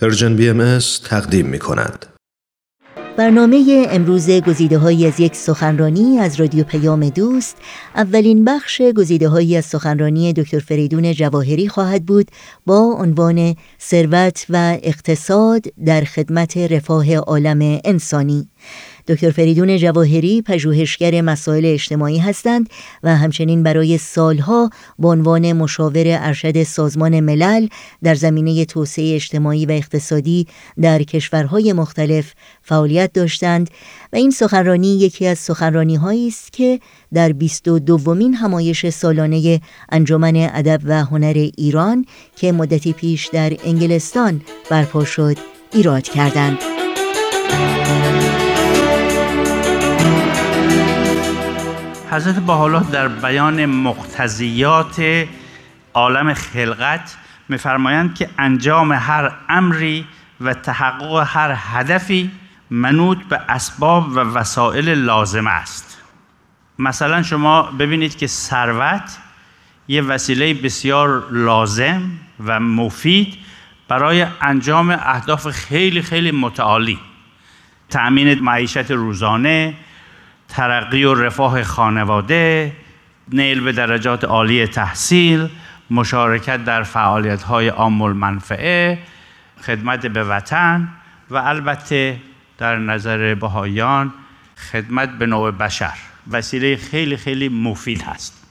Persian BMS تقدیم می کند. برنامه امروز گزیده های از یک سخنرانی از رادیو پیام دوست اولین بخش گزیده هایی از سخنرانی دکتر فریدون جواهری خواهد بود با عنوان ثروت و اقتصاد در خدمت رفاه عالم انسانی دکتر فریدون جواهری پژوهشگر مسائل اجتماعی هستند و همچنین برای سالها به عنوان مشاور ارشد سازمان ملل در زمینه توسعه اجتماعی و اقتصادی در کشورهای مختلف فعالیت داشتند و این سخنرانی یکی از سخنرانی هایی است که در 22 دومین همایش سالانه انجمن ادب و هنر ایران که مدتی پیش در انگلستان برپا شد ایراد کردند. حضرت باحالا در بیان مقتضیات عالم خلقت میفرمایند که انجام هر امری و تحقق هر هدفی منوط به اسباب و وسایل لازم است. مثلا شما ببینید که ثروت یه وسیله بسیار لازم و مفید برای انجام اهداف خیلی خیلی متعالی. تأمین معیشت روزانه ترقی و رفاه خانواده نیل به درجات عالی تحصیل مشارکت در فعالیت های عام المنفعه خدمت به وطن و البته در نظر بهایان خدمت به نوع بشر. وسیله خیلی خیلی مفید هست.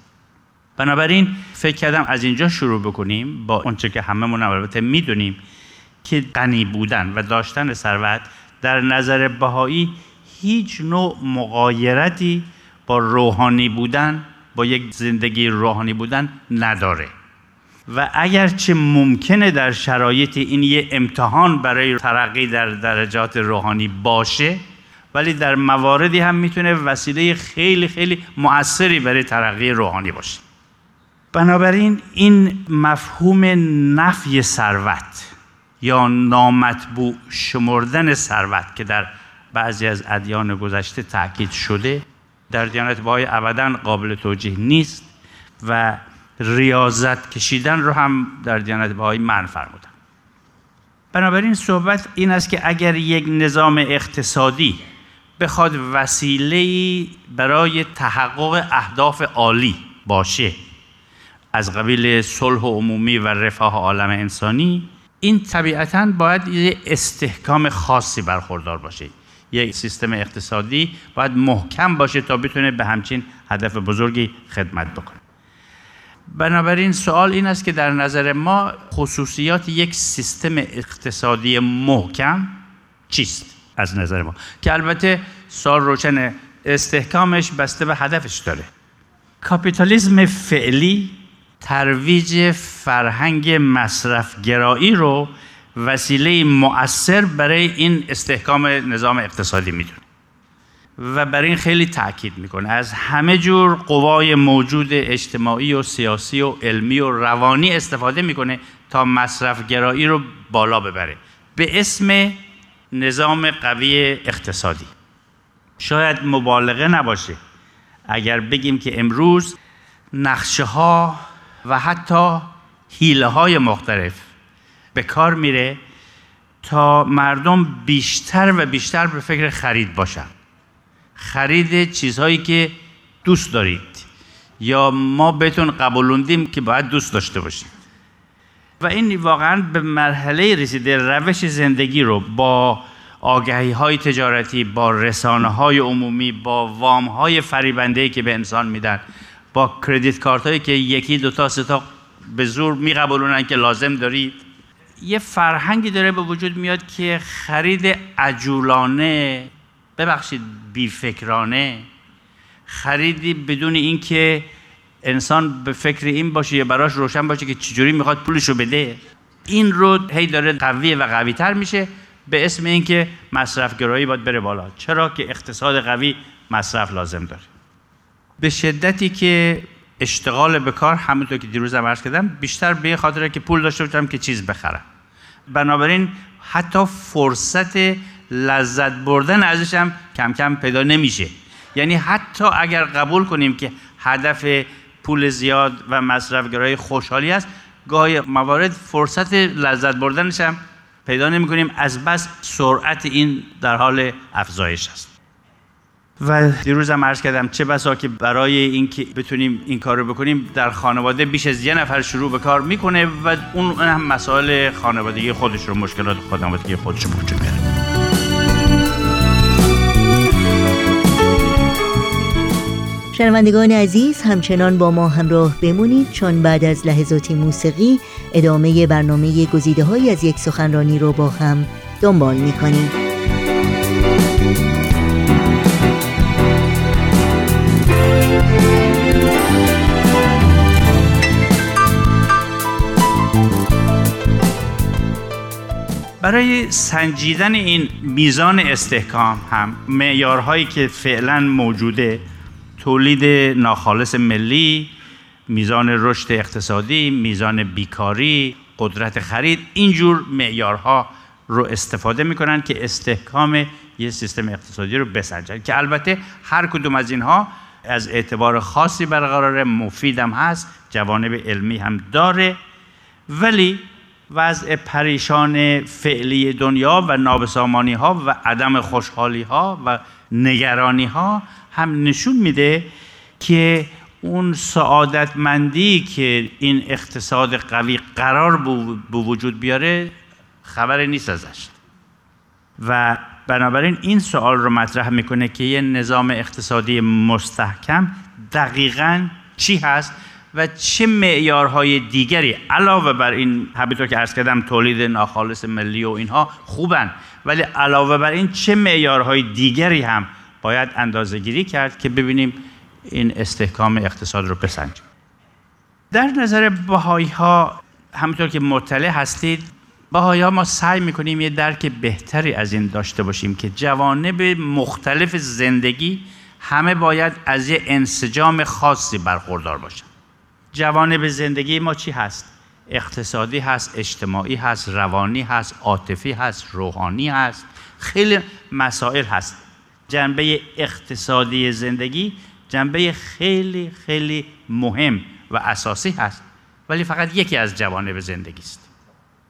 بنابراین فکر کردم از اینجا شروع بکنیم با اونچه که همه البته می‌دونیم که غنی بودن و داشتن ثروت در نظر بهایی هیچ نوع مقایرتی با روحانی بودن با یک زندگی روحانی بودن نداره. و اگرچه ممکنه در شرایط این یه امتحان برای ترقی در درجات روحانی باشه ولی در مواردی هم می‌تونه وسیله خیلی خیلی مؤثری برای ترقی روحانی باشه. بنابراین این مفهوم نفی ثروت یا نامطبوع شمردن ثروت که در بعضی از ادیان گذشته تاکید شده در دیانت بهای ابدا قابل توجیه نیست و ریاضت کشیدن رو هم در دیانت بهای من فرمودن. بنابراین صحبت این است که اگر یک نظام اقتصادی بخواد وسیله برای تحقق اهداف عالی باشه از قبیل صلح عمومی و رفاه عالم انسانی این طبیعتا باید یه استحکام خاصی برخوردار باشه. یک سیستم اقتصادی باید محکم باشه تا بتونه به همچین هدف بزرگی خدمت بکنه. بنابراین سوال این است که در نظر ما خصوصیات یک سیستم اقتصادی محکم چیست از نظر ما؟ که البته سال روشن استحکامش بسته به هدفش داره. کاپیتالیسم فعلی ترویج فرهنگ مصرف گرایی رو وسیله مؤثر برای این استحکام نظام اقتصادی می‌دونه. و برای این خیلی تاکید می‌کنه. از همه جور قوای موجود اجتماعی و سیاسی و علمی و روانی استفاده می‌کنه تا مصرف گرایی رو بالا ببره. به اسم نظام قوی اقتصادی. شاید مبالغه نباشه. اگر بگیم که امروز نقشه ها و حتی حیله های مختلف به کار میره تا مردم بیشتر و بیشتر به فکر خرید باشن. خرید چیزهایی که دوست دارید. یا ما بهتون قبولوندیم که باید دوست داشته باشید. و این واقعا به مرحله رسیده روش زندگی رو با آگهی های تجارتی با رسانه های عمومی با وام های فریبنده که به انسان میدن با کردیت کارت هایی که یکی دو تا سه تا به زور میقبولونن که لازم دارید. یه فرهنگی داره به وجود میاد که خرید عجولانه ببخشید بیفکرانه خریدی بدون اینکه انسان به فکر این باشه یا براش روشن باشه که چجوری می‌خواد پولشو بده. این رو هی داره قویه و قوی تر میشه به اسم اینکه مصرف گرایی باید بره بالا. چرا که اقتصاد قوی مصرف لازم داره. به شدتی که اشتغال به کار همونطور که دیروز عرض کردم بیشتر به خاطر که پول داشته باشم که چیز بخرم. بنابراین حتی فرصت لذت بردن ازش هم کم کم پیدا نمیشه. یعنی حتی اگر قبول کنیم که هدف پول زیاد و مصرفگرای خوشحالی است گاهی موارد فرصت لذت بردنش هم پیدا نمی کنیم از بس سرعت این در حال افزایش است. و دیروز هم عرض کردم چه بسا که برای اینکه بتونیم این کار رو بکنیم در خانواده بیش از یه نفر شروع به کار می‌کنه و اون هم مسائل خانوادگی خودش رو مشکلات خانوادگی خودش رو وجود میاره شنوندگان عزیز همچنان با ما همراه بمونید چون بعد از لحظاتی موسیقی ادامه برنامه گزیده های از یک سخنرانی رو با هم دنبال می‌کنیم. برای سنجیدن این میزان استحکام هم معیارهایی که فعلا موجوده تولید ناخالص ملی میزان رشد اقتصادی میزان بیکاری قدرت خرید اینجور معیارها رو استفاده می‌کنن که استحکام یه سیستم اقتصادی رو بسنجن. که البته هر کدوم از اینها از اعتبار خاصی برقرار مفیدم هست جوانب علمی هم داره ولی وضع پریشان فعلی دنیا و نابسامانی ها و عدم خوشحالی ها و نگرانی ها هم نشون میده که اون سعادتمندی که این اقتصاد قوی قرار به وجود بیاره خبری نیست ازش. و بنابراین این سوال رو مطرح می‌کنه که یه نظام اقتصادی مستحکم دقیقا چی هست؟ و چه معیارهای دیگری علاوه بر این همینطور که عرض کردم تولید ناخالص ملی و اینها خوبن. ولی علاوه بر این چه معیارهای دیگری هم باید اندازه گیری کرد که ببینیم این استحکام اقتصاد رو بسنجیم. در نظر بهایی ها همونطور که مطلع هستید بهایی ها ما سعی می‌کنیم یه درک بهتری از این داشته باشیم که جوانب مختلف زندگی همه باید از یه انسجام خاصی برخوردار باشن. جوانب زندگی ما چی هست؟ اقتصادی هست، اجتماعی هست، روانی هست، عاطفی هست، روحانی هست خیلی مسائل هست. جنبه اقتصادی زندگی جنبه خیلی خیلی مهم و اساسی هست. ولی فقط یکی از جوانب زندگی است.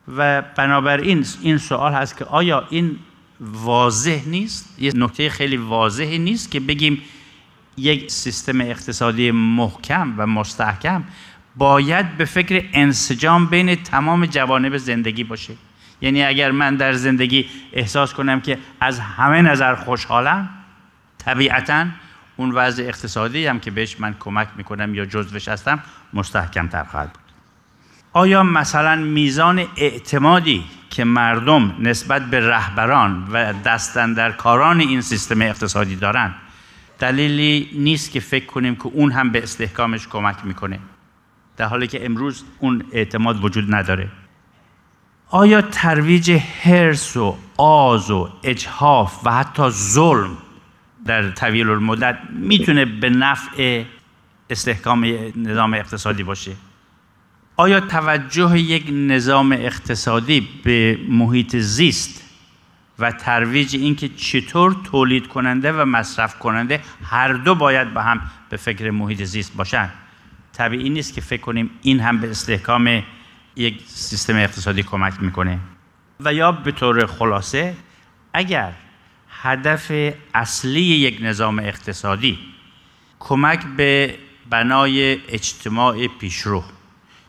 و بنابراین این سوال هست که آیا این واضح نیست؟ یه نکته خیلی واضحی نیست که بگیم یک سیستم اقتصادی محکم و مستحکم باید به فکر انسجام بین تمام جوانب زندگی باشه. یعنی اگر من در زندگی احساس کنم که از همه نظر خوشحالم طبیعتا اون وضع اقتصادی هم که بهش من کمک می‌کنم یا جزوش هستم مستحکم تر خواهد بود. آیا مثلا میزان اعتمادی که مردم نسبت به رهبران و دستن در کاران این سیستم اقتصادی دارن دلیلی نیست که فکر کنیم که اون هم به استحکامش کمک می‌کنه. در حالی که امروز اون اعتماد وجود نداره. آیا ترویج حرس و آز و اجهاف و حتی ظلم در طویل المدت می‌تونه به نفع استحکام نظام اقتصادی باشه؟ آیا توجه یک نظام اقتصادی به محیط زیست و ترویج اینکه چطور تولید کننده و مصرف کننده هر دو باید با هم به فکر محیط زیست باشن. طبیعی نیست که فکر کنیم این هم به استحکام یک سیستم اقتصادی کمک می‌کنه. و یا به طور خلاصه اگر هدف اصلی یک نظام اقتصادی کمک به بنای اجتماع پیشرو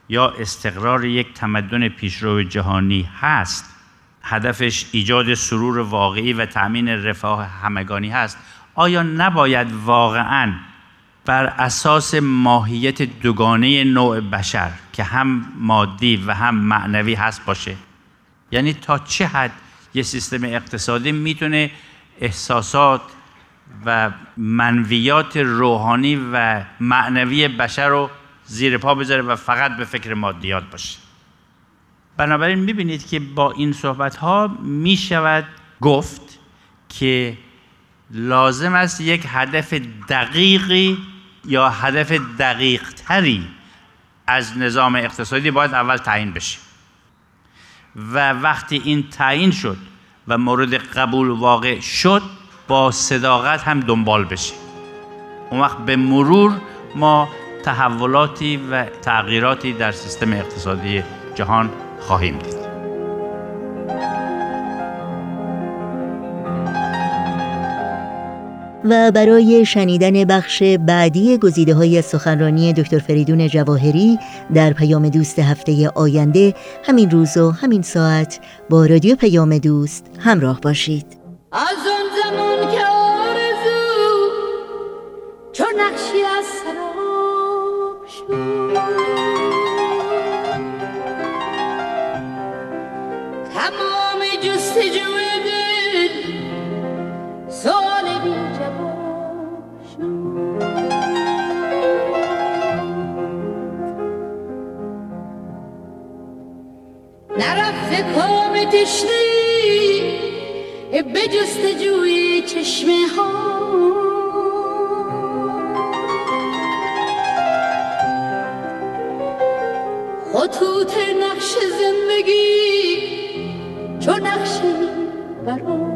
یا استقرار یک تمدن پیشرو جهانی هست هدفش ایجاد سرور واقعی و تأمین رفاه همگانی هست. آیا نباید واقعا بر اساس ماهیت دوگانه نوع بشر که هم مادی و هم معنوی هست باشه؟ یعنی تا چه حد یه سیستم اقتصادی می‌تونه احساسات و منویات روحانی و معنوی بشر رو زیر پا بذاره و فقط به فکر مادیات باشه؟ بنابراین می‌بینید که با این صحبت ها می شود گفت که لازم است یک هدف دقیقی یا هدف دقیق تری از نظام اقتصادی باید اول تعیین بشه. و وقتی این تعیین شد و مورد قبول واقع شد با صداقت هم دنبال بشه. اون وقت به مرور ما تحولاتی و تغییراتی در سیستم اقتصادی جهان خواهیم دید. و برای شنیدن بخش بعدی گزیده های سخنرانی دکتر فریدون جواهری در پیام دوست هفته آینده همین روز و همین ساعت با رادیو پیام دوست همراه باشید. از اون زمان که آرزو چون نقشی تمام جستجوی دل. سوال بی نرفته کام تشنی به جستجوی چشمه ها. زندگی